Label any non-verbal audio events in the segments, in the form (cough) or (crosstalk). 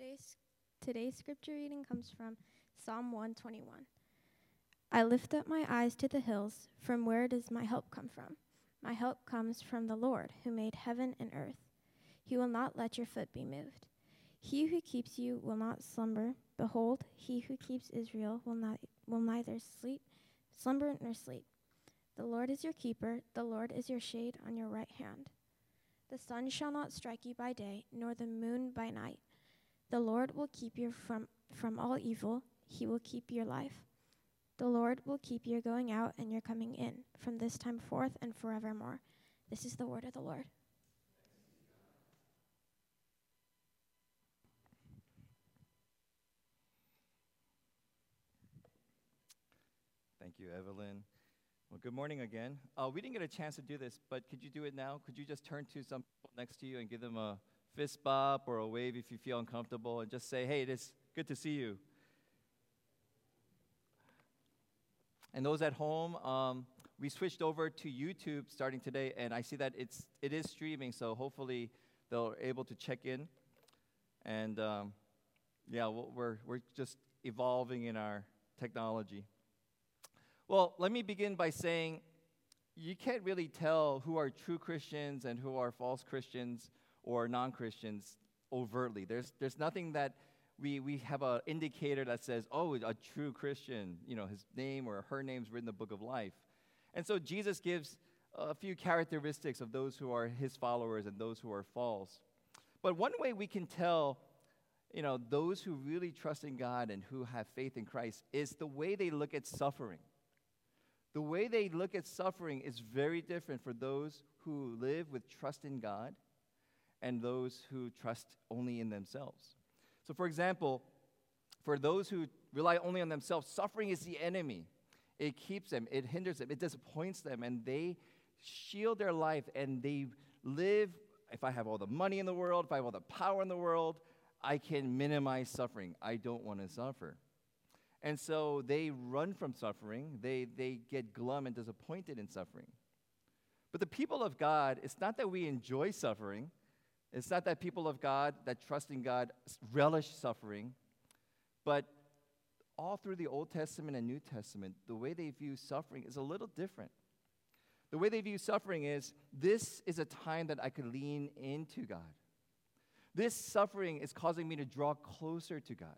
Today's today's scripture reading comes from Psalm 121. I lift up my eyes to the hills, from where does my help come from? My help comes from the Lord, who made heaven and earth. He will not let your foot be moved. He who keeps you will not slumber. Behold, he who keeps Israel will not will neither sleep, slumber nor sleep. The Lord is your keeper, the Lord is your shade on your right hand. The sun shall not strike you by day, nor the moon by night. The Lord will keep you from, from all evil. He will keep your life. The Lord will keep your going out and your coming in from this time forth and forevermore. This is the word of the Lord. Thank you, Evelyn. Well, good morning again. Uh, we didn't get a chance to do this, but could you do it now? Could you just turn to some people next to you and give them a fist bump or a wave if you feel uncomfortable and just say, hey, it is good to see you. And those at home, um, we switched over to YouTube starting today, and I see that it's, it is streaming, so hopefully they're able to check in. And um, yeah, we're, we're just evolving in our technology. Well, let me begin by saying you can't really tell who are true Christians and who are false Christians or non Christians overtly. There's, there's nothing that we, we have an indicator that says, oh, a true Christian, you know, his name or her name's written in the book of life. And so Jesus gives a few characteristics of those who are his followers and those who are false. But one way we can tell, you know, those who really trust in God and who have faith in Christ is the way they look at suffering. The way they look at suffering is very different for those who live with trust in God and those who trust only in themselves. So, for example, for those who rely only on themselves, suffering is the enemy. It keeps them, it hinders them, it disappoints them, and they shield their life and they live. If I have all the money in the world, if I have all the power in the world, I can minimize suffering. I don't want to suffer. And so they run from suffering. They, they get glum and disappointed in suffering. But the people of God, it's not that we enjoy suffering, it's not that people of God that trust in God relish suffering, but all through the Old Testament and New Testament, the way they view suffering is a little different. The way they view suffering is this is a time that I could lean into God. This suffering is causing me to draw closer to God.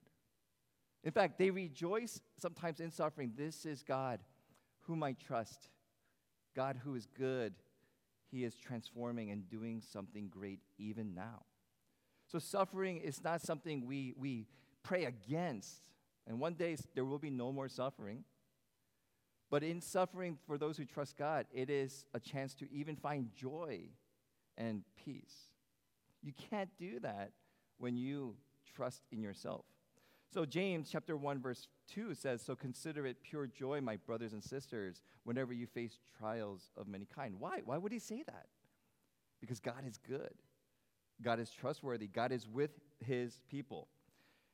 In fact, they rejoice sometimes in suffering. This is God whom I trust, God who is good, he is transforming and doing something great even now. So, suffering is not something we, we pray against. And one day there will be no more suffering. But in suffering, for those who trust God, it is a chance to even find joy and peace. You can't do that when you trust in yourself. So James chapter 1 verse 2 says, "So consider it pure joy, my brothers and sisters, whenever you face trials of many kind." Why? Why would he say that? Because God is good. God is trustworthy. God is with his people.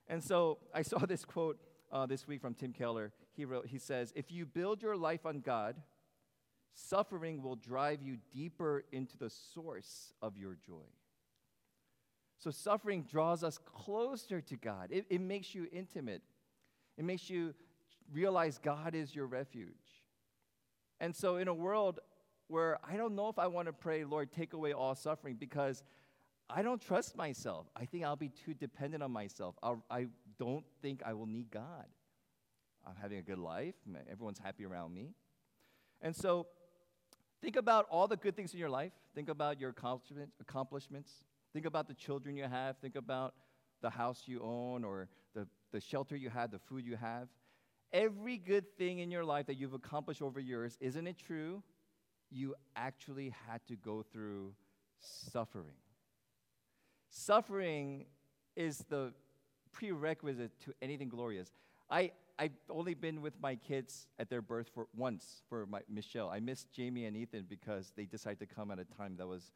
And so I saw this quote uh, this week from Tim Keller. He wrote, he says, "If you build your life on God, suffering will drive you deeper into the source of your joy." So suffering draws us closer to God. It, it makes you intimate. It makes you realize God is your refuge. And so, in a world where I don't know if I want to pray, Lord, take away all suffering, because I don't trust myself. I think I'll be too dependent on myself. I'll, I do not think I will need God. I'm having a good life, everyone's happy around me. And so, think about all the good things in your life. Think about your accomplishments. Think about the children you have. Think about the house you own or the, the shelter you have, the food you have. Every good thing in your life that you've accomplished over years, isn't it true? You actually had to go through suffering. Suffering is the prerequisite to anything glorious. I, I've only been with my kids at their birth for once for my Michelle. I missed Jamie and Ethan because they decided to come at a time that was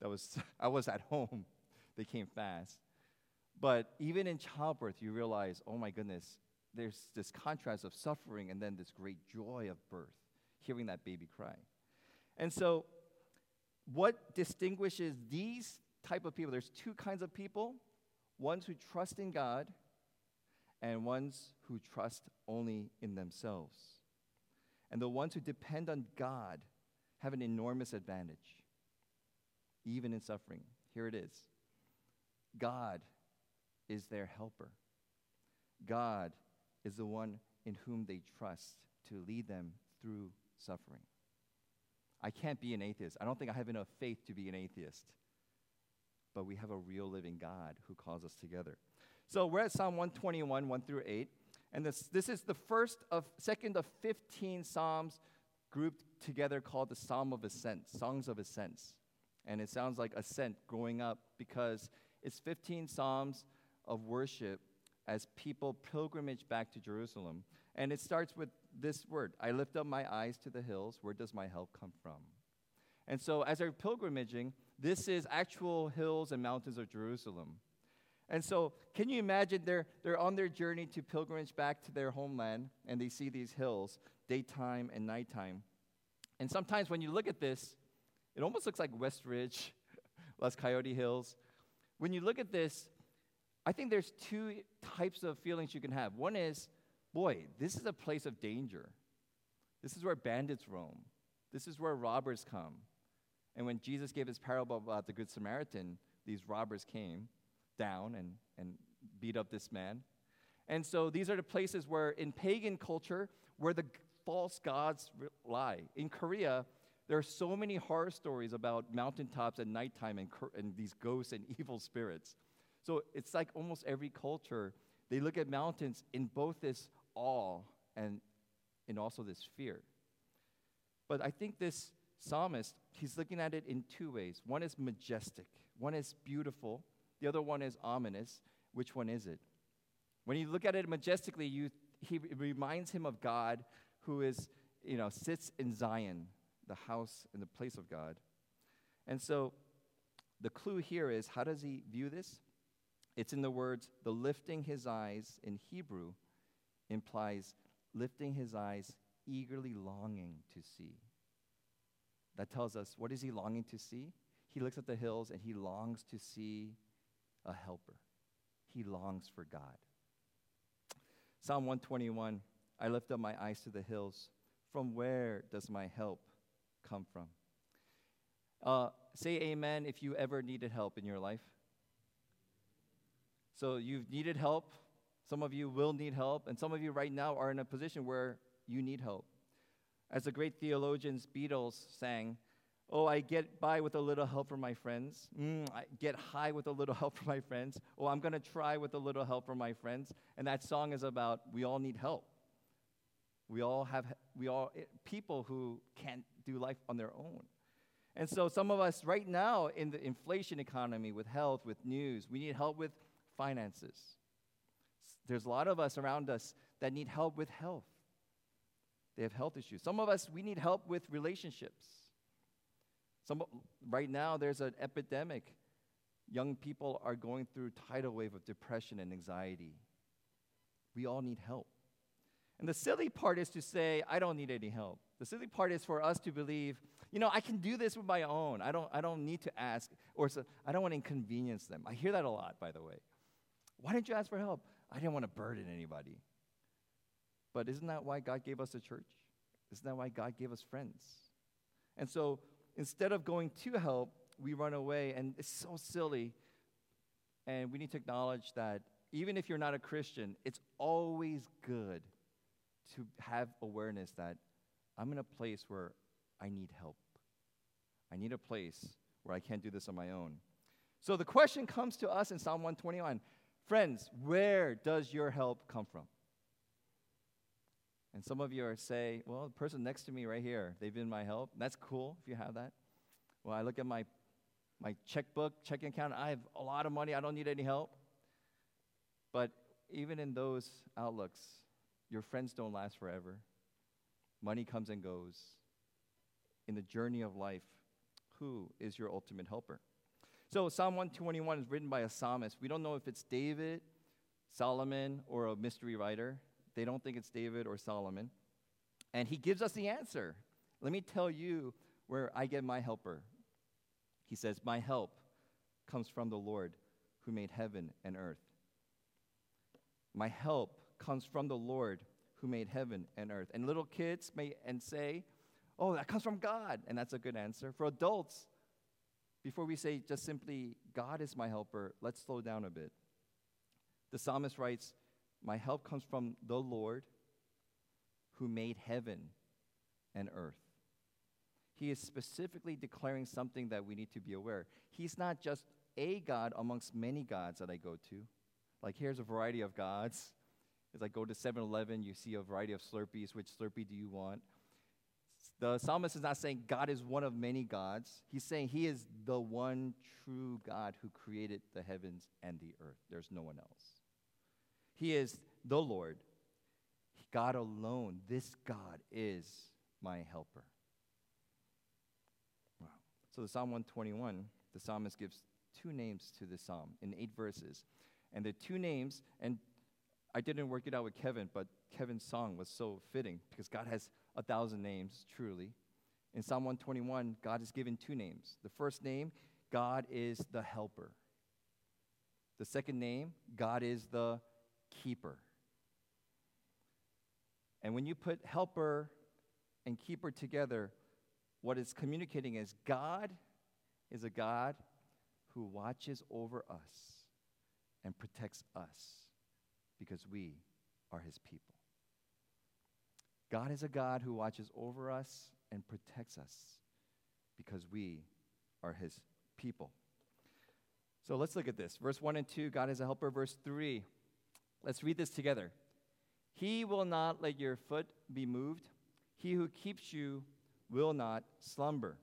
that was (laughs) I was at home. (laughs) They came fast. But even in childbirth, you realize, oh my goodness, there's this contrast of suffering and then this great joy of birth, hearing that baby cry. And so, what distinguishes these type of people? There's two kinds of people. ones who trust in God and ones who trust only in themselves. And the ones who depend on God have an enormous advantage, even in suffering. Here it is God is their helper. God is the one in whom they trust to lead them through suffering. I can't be an atheist. I don't think I have enough faith to be an atheist. But we have a real living God who calls us together. So we're at Psalm 121, 1 through 8. And this, this is the first of, second of 15 Psalms grouped together called the Psalm of Ascent, Songs of Ascents. And it sounds like ascent growing up because it's 15 Psalms of worship as people pilgrimage back to Jerusalem. And it starts with this word I lift up my eyes to the hills. Where does my help come from? And so, as they're pilgrimaging, this is actual hills and mountains of Jerusalem. And so, can you imagine they're, they're on their journey to pilgrimage back to their homeland and they see these hills, daytime and nighttime. And sometimes when you look at this, it almost looks like West Ridge, (laughs) Las Coyote Hills. When you look at this, I think there's two types of feelings you can have. One is, boy, this is a place of danger. This is where bandits roam. This is where robbers come. And when Jesus gave his parable about the Good Samaritan, these robbers came down and, and beat up this man. And so these are the places where, in pagan culture, where the false gods lie. In Korea, there are so many horror stories about mountaintops at nighttime and, and these ghosts and (laughs) evil spirits. So it's like almost every culture, they look at mountains in both this awe and in also this fear. But I think this psalmist, he's looking at it in two ways. One is majestic, one is beautiful, the other one is ominous. Which one is it? When you look at it majestically, you, he reminds him of God who is, you know, sits in Zion, the house and the place of God. And so the clue here is how does he view this? It's in the words, the lifting his eyes in Hebrew implies lifting his eyes, eagerly longing to see. That tells us what is he longing to see? He looks at the hills and he longs to see a helper. He longs for God. Psalm 121 I lift up my eyes to the hills. From where does my help come from? Uh, say amen if you ever needed help in your life. So you've needed help. Some of you will need help. And some of you right now are in a position where you need help. As the great theologians Beatles sang, Oh, I get by with a little help from my friends. Mm, I get high with a little help from my friends. Oh, I'm going to try with a little help from my friends. And that song is about we all need help. We all have, we all, eh, people who can't do life on their own. And so some of us right now in the inflation economy with health, with news, we need help with finances. There's a lot of us around us that need help with health. They have health issues. Some of us, we need help with relationships. Some, right now, there's an epidemic. Young people are going through tidal wave of depression and anxiety. We all need help. And the silly part is to say, I don't need any help. The silly part is for us to believe, you know, I can do this with my own. I don't, I don't need to ask, or so, I don't want to inconvenience them. I hear that a lot, by the way. Why didn't you ask for help? I didn't want to burden anybody. But isn't that why God gave us a church? Isn't that why God gave us friends? And so instead of going to help, we run away, and it's so silly. And we need to acknowledge that even if you're not a Christian, it's always good to have awareness that I'm in a place where I need help. I need a place where I can't do this on my own. So the question comes to us in Psalm 121 Friends, where does your help come from? And some of you are say, well, the person next to me right here, they've been my help. That's cool if you have that. Well, I look at my my checkbook, checking account, I have a lot of money, I don't need any help. But even in those outlooks, your friends don't last forever. Money comes and goes. In the journey of life, who is your ultimate helper? So, Psalm 121 is written by a psalmist. We don't know if it's David, Solomon, or a mystery writer. They don't think it's David or Solomon. And he gives us the answer. Let me tell you where I get my helper. He says, My help comes from the Lord who made heaven and earth. My help comes from the Lord who made heaven and earth. And little kids may and say, "Oh, that comes from God." And that's a good answer. For adults, before we say just simply God is my helper, let's slow down a bit. The psalmist writes, "My help comes from the Lord who made heaven and earth." He is specifically declaring something that we need to be aware. He's not just a God amongst many gods that I go to. Like, here's a variety of gods. As like go to 7 Eleven, you see a variety of Slurpees. Which Slurpee do you want? The psalmist is not saying God is one of many gods. He's saying he is the one true God who created the heavens and the earth. There's no one else. He is the Lord, God alone. This God is my helper. Wow. So, the Psalm 121, the psalmist gives two names to the psalm in eight verses. And the two names, and I didn't work it out with Kevin, but Kevin's song was so fitting because God has a thousand names, truly. In Psalm 121, God is given two names. The first name, God is the helper. The second name, God is the keeper. And when you put helper and keeper together, what it's communicating is God is a God who watches over us and protects us because we are his people. God is a God who watches over us and protects us because we are his people. So let's look at this. Verse 1 and 2, God is a helper. Verse 3, let's read this together. He will not let your foot be moved. He who keeps you will not slumber.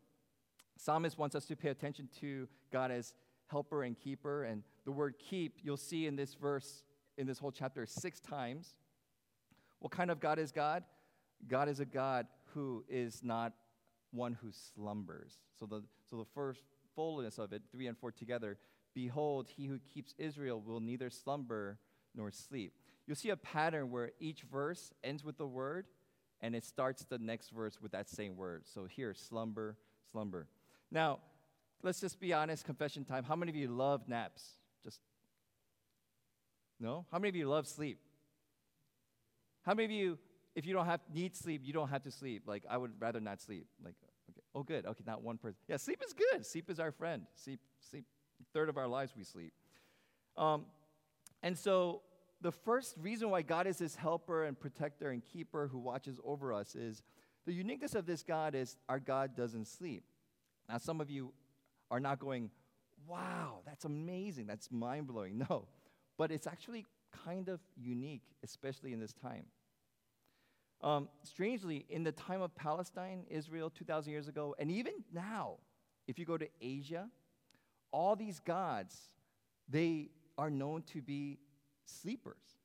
Psalmist wants us to pay attention to God as helper and keeper. And the word keep, you'll see in this verse, in this whole chapter, six times. What kind of God is God? God is a God who is not one who slumbers. So the, so the first fullness of it, three and four together, behold, he who keeps Israel will neither slumber nor sleep. You'll see a pattern where each verse ends with the word and it starts the next verse with that same word. So here, slumber, slumber. Now, let's just be honest, confession time. How many of you love naps? Just no? How many of you love sleep? How many of you, if you don't have need sleep, you don't have to sleep? Like I would rather not sleep. Like okay, oh good, okay, not one person. Yeah, sleep is good. Sleep is our friend. Sleep, sleep. Third of our lives we sleep. Um, and so the first reason why God is this helper and protector and keeper who watches over us is the uniqueness of this God is our God doesn't sleep. Now, some of you are not going, wow, that's amazing, that's mind blowing. (laughs) No, but it's actually kind of unique, especially in this time. Um, strangely, in the time of Palestine, Israel, 2,000 years ago, and even now, if you go to Asia, all these gods, they are known to be sleepers.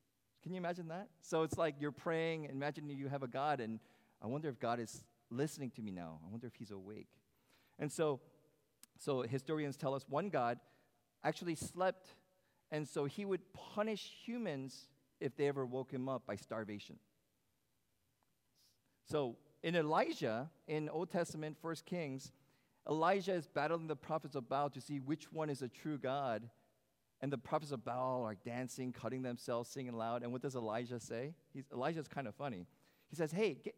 Can you imagine that? So it's like you're praying, imagine you have a God, and I wonder if God is listening to me now. I wonder if he's awake. And so, so historians tell us one God actually slept, and so he would punish humans if they ever woke him up by starvation. So in Elijah, in Old Testament, First Kings, Elijah is battling the prophets of Baal to see which one is a true God. And the prophets of Baal are dancing, cutting themselves, singing loud. And what does Elijah say? He's, Elijah's kind of funny. He says, Hey, get,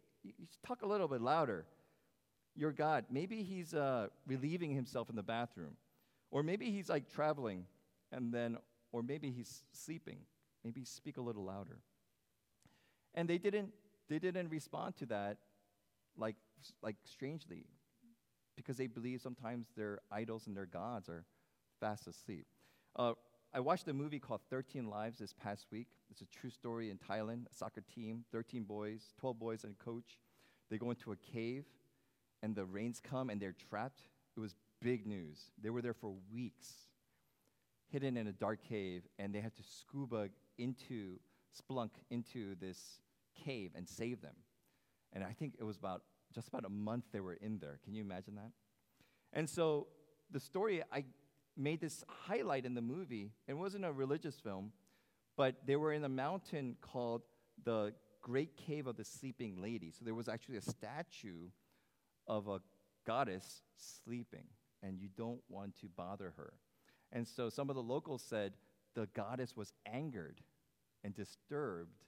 talk a little bit louder. Your God, maybe he's uh, relieving himself in the bathroom. Or maybe he's like traveling, and then, or maybe he's sleeping. Maybe speak a little louder. And they didn't, they didn't respond to that like, like strangely because they believe sometimes their idols and their gods are fast asleep. Uh, I watched a movie called 13 Lives this past week. It's a true story in Thailand, a soccer team, 13 boys, 12 boys and a coach. They go into a cave and the rains come and they're trapped. It was big news. They were there for weeks, hidden in a dark cave, and they had to scuba into, splunk into this cave and save them. And I think it was about just about a month they were in there. Can you imagine that? And so the story I made this highlight in the movie. It wasn't a religious film, but they were in a mountain called the Great Cave of the Sleeping Lady. So there was actually a statue of a goddess sleeping, and you don't want to bother her. And so some of the locals said the goddess was angered and disturbed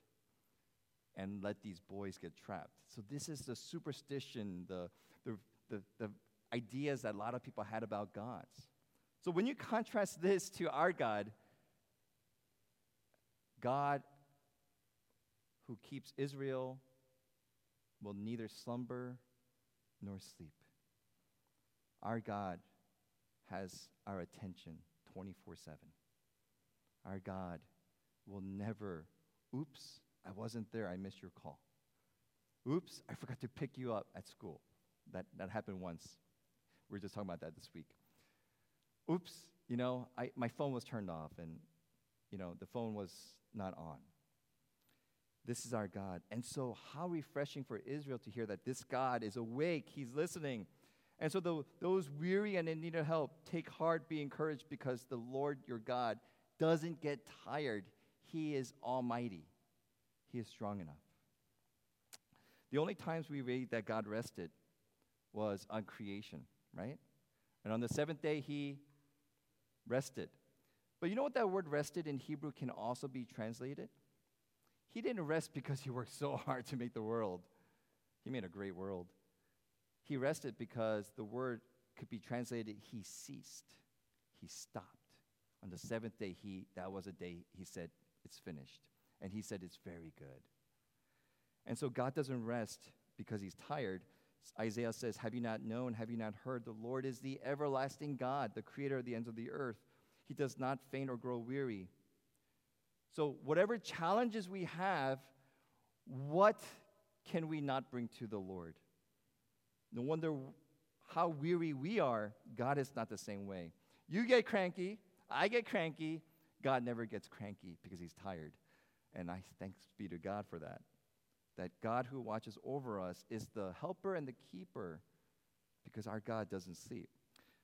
and let these boys get trapped. So this is the superstition, the, the, the, the ideas that a lot of people had about gods. So when you contrast this to our God, God who keeps Israel will neither slumber nor sleep. Our God has our attention 24 7. Our God will never, oops, I wasn't there, I missed your call. Oops, I forgot to pick you up at school. That, that happened once. We were just talking about that this week. Oops, you know, I, my phone was turned off and, you know, the phone was not on. This is our God. And so, how refreshing for Israel to hear that this God is awake, He's listening. And so, the, those weary and in need of help, take heart, be encouraged, because the Lord your God doesn't get tired. He is almighty, He is strong enough. The only times we read that God rested was on creation, right? And on the seventh day, He rested. But you know what that word rested in Hebrew can also be translated? He didn't rest because he worked so (laughs) hard to make the world. He made a great world. He rested because the word could be translated he ceased. He stopped. On the seventh day, he that was a day he said, It's finished. And he said, It's very good. And so God doesn't rest because he's tired. Isaiah says, Have you not known? Have you not heard? The Lord is the everlasting God, the creator of the ends of the earth. He does not faint or grow weary. So, whatever challenges we have, what can we not bring to the Lord? No wonder how weary we are, God is not the same way. You get cranky, I get cranky, God never gets cranky because he's tired. And I thanks be to God for that. That God who watches over us is the helper and the keeper because our God doesn't sleep.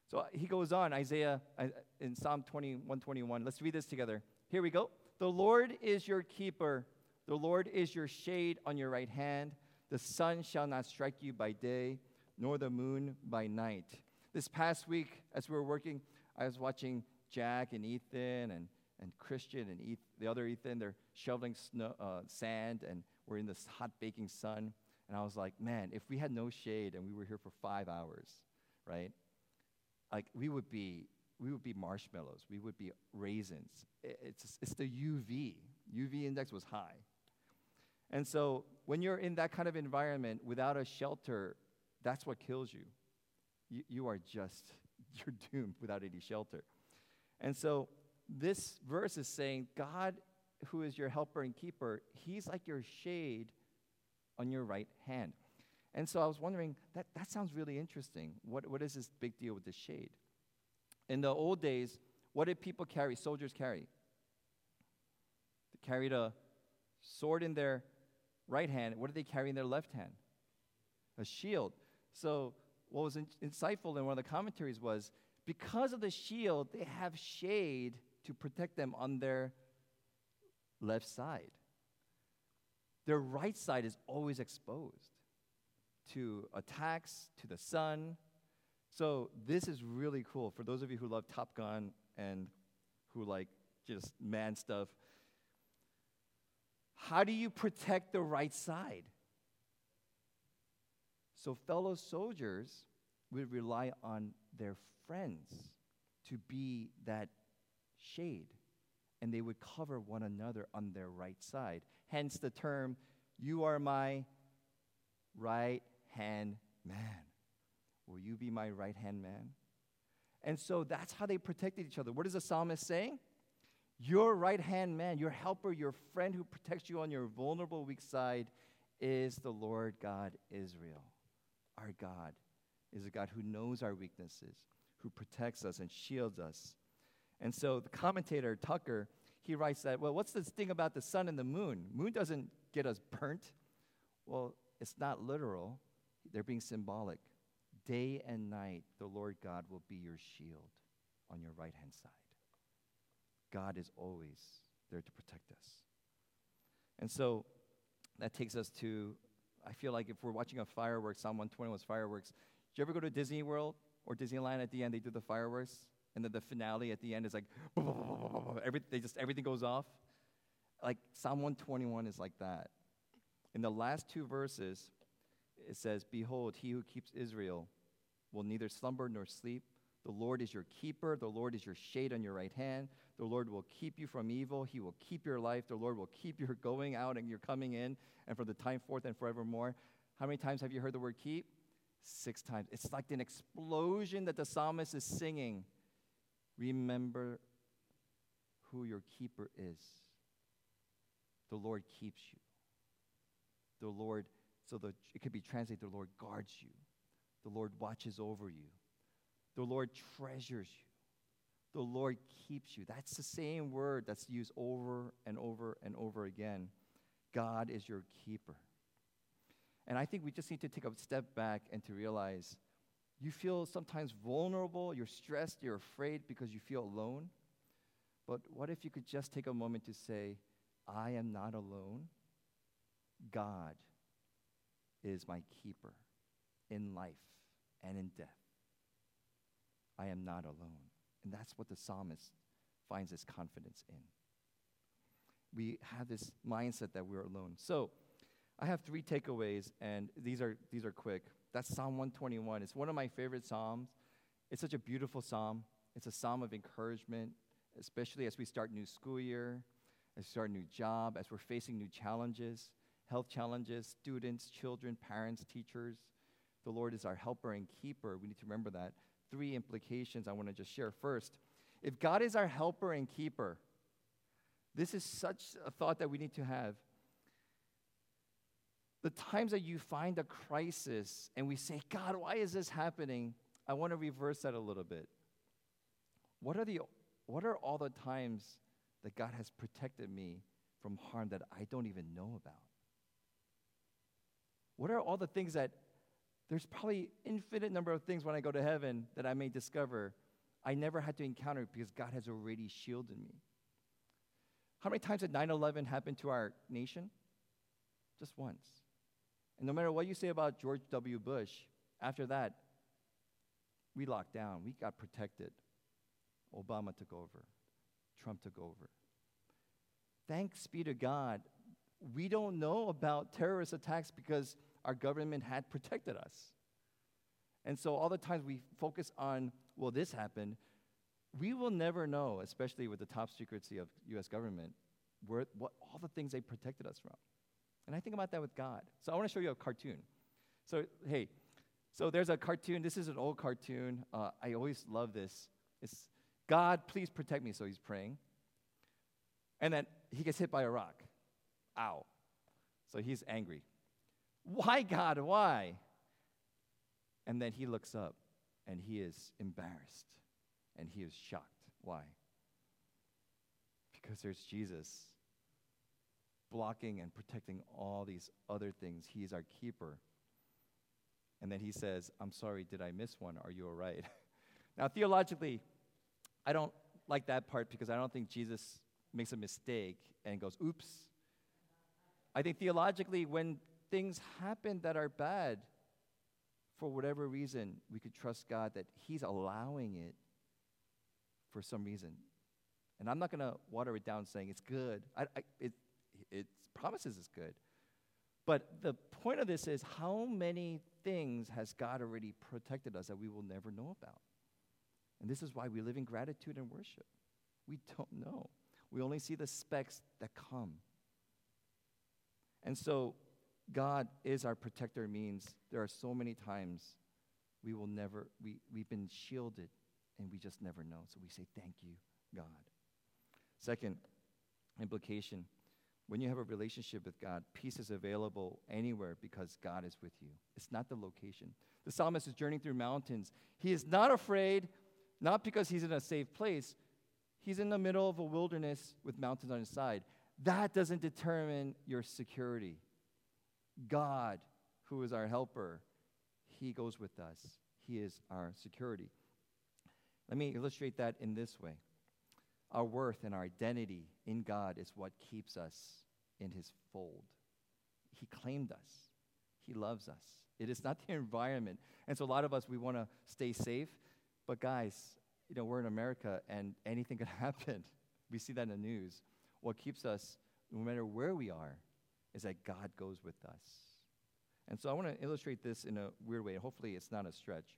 So uh, he goes on, Isaiah uh, in Psalm 21 21. Let's read this together. Here we go. The Lord is your keeper, the Lord is your shade on your right hand. The sun shall not strike you by day, nor the moon by night. This past week, as we were working, I was watching Jack and Ethan and, and Christian and the other Ethan. They're shoveling snow, uh, sand, and we're in this hot baking sun. And I was like, man, if we had no shade and we were here for five hours, right? Like we would be we would be marshmallows, we would be raisins. It's, it's the UV. UV index was high. And so when you're in that kind of environment without a shelter, that's what kills you. You, you are just, (laughs) you're doomed without any shelter. And so this verse is saying, God, who is your helper and keeper, he's like your shade on your right hand. And so I was wondering, that, that sounds really interesting. What, what is this big deal with the shade? In the old days, what did people carry? Soldiers carry. They carried a sword in their right hand. What did they carry in their left hand? A shield. So, what was in- insightful in one of the commentaries was because of the shield, they have shade to protect them on their left side. Their right side is always exposed to attacks, to the sun, so this is really cool for those of you who love Top Gun and who like just man stuff. How do you protect the right side? So fellow soldiers would rely on their friends to be that shade, and they would cover one another on their right side. Hence the term, you are my right hand man. Will you be my right hand man? And so that's how they protected each other. What is the psalmist saying? Your right hand man, your helper, your friend who protects you on your vulnerable, weak side is the Lord God Israel. God is a God who knows our weaknesses, who protects us and shields us. And so the commentator, Tucker, he writes that, well, what's this thing about the sun and the moon? Moon doesn't get us burnt. Well, it's not literal, they're being symbolic. Day and night, the Lord God will be your shield on your right hand side. God is always there to protect us. And so that takes us to, I feel like if we're watching a fireworks, Psalm 120 was fireworks. Did you ever go to Disney World or Disneyland at the end? They do the fireworks, and then the finale at the end is like, (laughs) every, they just, everything goes off. Like Psalm 121 is like that. In the last two verses, it says, Behold, he who keeps Israel will neither slumber nor sleep. The Lord is your keeper. The Lord is your shade on your right hand. The Lord will keep you from evil. He will keep your life. The Lord will keep your (laughs) going out and your coming in, and from the time forth and forevermore. How many times have you heard the word keep? Six times. It's like an explosion that the psalmist is singing. Remember who your keeper is. The Lord keeps you. The Lord, so the, it could be translated, the Lord guards you. The Lord watches over you. The Lord treasures you. The Lord keeps you. That's the same word that's used over and over and over again. God is your keeper. And I think we just need to take a step back and to realize you feel sometimes vulnerable, you're stressed, you're afraid because you feel alone. But what if you could just take a moment to say, I am not alone? God is my keeper in life and in death. I am not alone. And that's what the psalmist finds his confidence in. We have this mindset that we're alone. So, I have three takeaways, and these are, these are quick. That's Psalm 121. It's one of my favorite Psalms. It's such a beautiful Psalm. It's a Psalm of encouragement, especially as we start new school year, as we start new job, as we're facing new challenges, health challenges, students, children, parents, teachers. The Lord is our helper and keeper. We need to remember that. Three implications I want to just share. First, if God is our helper and keeper, this is such a thought that we need to have the times that you find a crisis and we say, God, why is this happening? I want to reverse that a little bit. What are, the, what are all the times that God has protected me from harm that I don't even know about? What are all the things that there's probably infinite number of things when I go to heaven that I may discover I never had to encounter because God has already shielded me. How many times did 9 11 happen to our nation? Just once. And no matter what you say about George W. Bush, after that, we locked down, we got protected. Obama took over, Trump took over. Thanks be to God, we don't know about terrorist attacks because our government had protected us. And so, all the times we focus on, well, this happened, we will never know, especially with the top secrecy of US government, where, what, all the things they protected us from. And I think about that with God. So I want to show you a cartoon. So, hey, so there's a cartoon. This is an old cartoon. Uh, I always love this. It's God, please protect me. So he's praying. And then he gets hit by a rock. Ow. So he's angry. Why, God? Why? And then he looks up and he is embarrassed and he is shocked. Why? Because there's Jesus blocking and protecting all these other things. He's our keeper. And then he says, I'm sorry, did I miss one? Are you all right? (laughs) now, theologically, I don't like that part because I don't think Jesus makes a mistake and goes, oops. I think theologically, when things happen that are bad, for whatever reason, we could trust God that He's allowing it for some reason. And I'm not going to water it down saying it's good. I, I, it, it promises it's good. But the point of this is how many things has God already protected us that we will never know about? And this is why we live in gratitude and worship. We don't know. We only see the specks that come. And so, God is our protector means there are so many times we will never, we, we've been shielded and we just never know. So we say, Thank you, God. Second implication when you have a relationship with God, peace is available anywhere because God is with you. It's not the location. The psalmist is journeying through mountains. He is not afraid, not because he's in a safe place. He's in the middle of a wilderness with mountains on his side. That doesn't determine your security. God, who is our helper, he goes with us. He is our security. Let me illustrate that in this way. Our worth and our identity in God is what keeps us in His fold. He claimed us, He loves us. It is not (laughs) the environment. And so, a lot of us, we want to stay safe. But, guys, you know, we're in America and anything (laughs) could happen. We see that in the news. What keeps us, no matter where we are, is that God goes with us. And so I want to illustrate this in a weird way. Hopefully, it's not a stretch.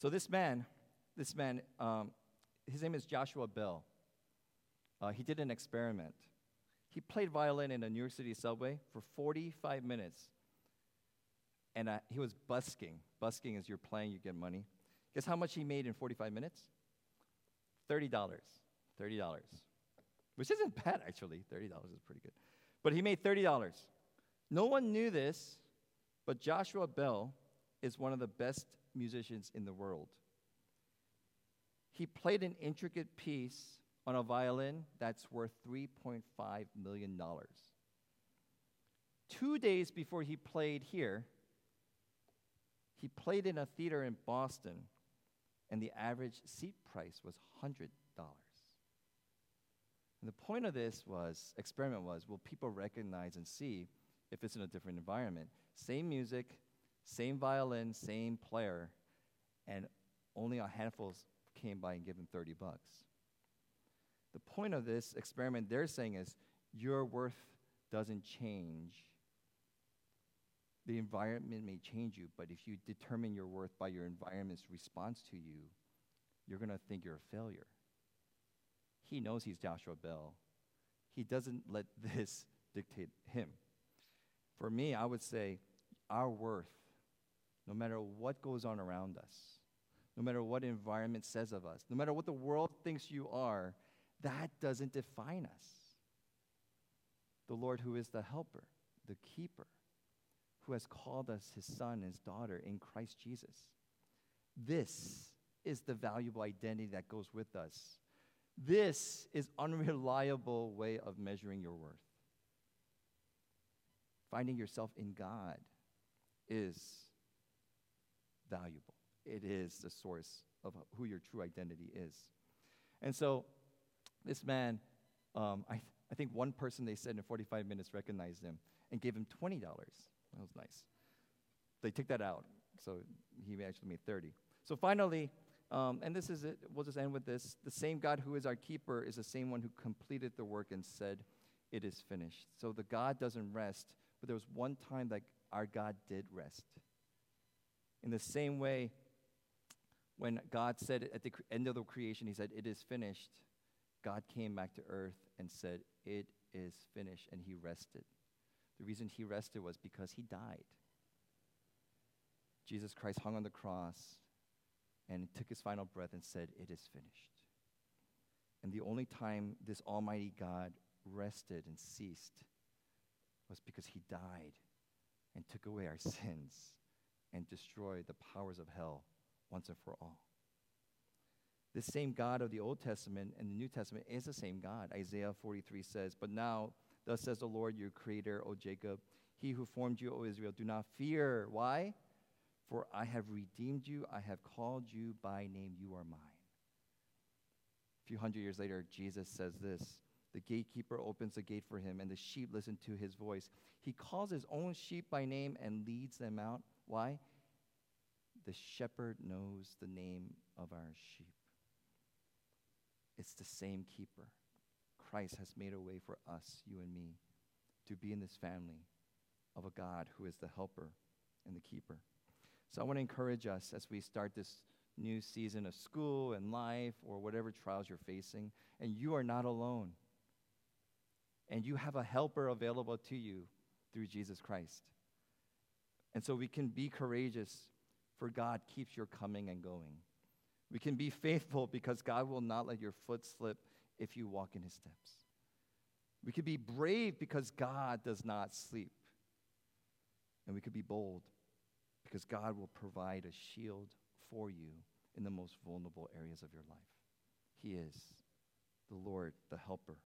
So this man, this man, um, his name is Joshua Bell. Uh, he did an experiment. He played violin in a New York City subway for 45 minutes. And uh, he was busking. Busking is you're playing, you get money. Guess how much he made in 45 minutes? $30. $30. Which isn't bad, actually. $30 is pretty good. But he made $30. No one knew this, but Joshua Bell is one of the best musicians in the world. He played an intricate piece on a violin that's worth $3.5 million. Two days before he played here, he played in a theater in Boston, and the average seat price was $100. And the point of this was, experiment was, will people recognize and see if it's in a different environment? Same music, same violin, same player, and only a handful came by and gave him 30 bucks. The point of this experiment they're saying is your worth doesn't change. The environment may change you, but if you determine your worth by your environment's response to you, you're going to think you're a failure. He knows he's Joshua Bell. He doesn't let (laughs) this dictate him. For me, I would say our worth, no matter what goes on around us, no matter what environment says of us, no matter what the world thinks you are, that doesn't define us. The Lord, who is the helper, the keeper, who has called us his son, his daughter in Christ Jesus. This is the valuable identity that goes with us. This is unreliable way of measuring your worth. Finding yourself in God is valuable. It is the source of who your true identity is. And so this man, um, I, th- I think one person they said in 45 minutes recognized him and gave him $20. That was nice. They took that out, so he actually made 30. So finally, um, and this is it, we'll just end with this. The same God who is our keeper is the same one who completed the work and said, It is finished. So the God doesn't rest, but there was one time that our God did rest. In the same way, when God said at the end of the creation, He said, It is finished, God came back to earth and said, It is finished, and he rested. The reason he rested was because he died. Jesus Christ hung on the cross and took his final breath and said, It is finished. And the only time this Almighty God rested and ceased was because he died and took away our (laughs) sins and destroyed the powers of hell once and for all. This same God of the Old Testament and the New Testament is the same God. Isaiah 43 says, But now, thus says the Lord, your creator, O Jacob, he who formed you, O Israel, do not fear. Why? For I have redeemed you, I have called you by name, you are mine. A few hundred years later, Jesus says this The gatekeeper opens the gate for him, and the sheep listen to his voice. He calls his own sheep by name and leads them out. Why? The shepherd knows the name of our sheep. It's the same keeper. Christ has made a way for us, you and me, to be in this family of a God who is the helper and the keeper. So I want to encourage us as we start this new season of school and life or whatever trials you're facing, and you are not alone. And you have a helper available to you through Jesus Christ. And so we can be courageous, for God keeps your coming and going. We can be faithful because God will not let your foot slip if you walk in his steps. We can be brave because God does not sleep. And we could be bold because God will provide a shield for you in the most vulnerable areas of your life. He is the Lord, the helper.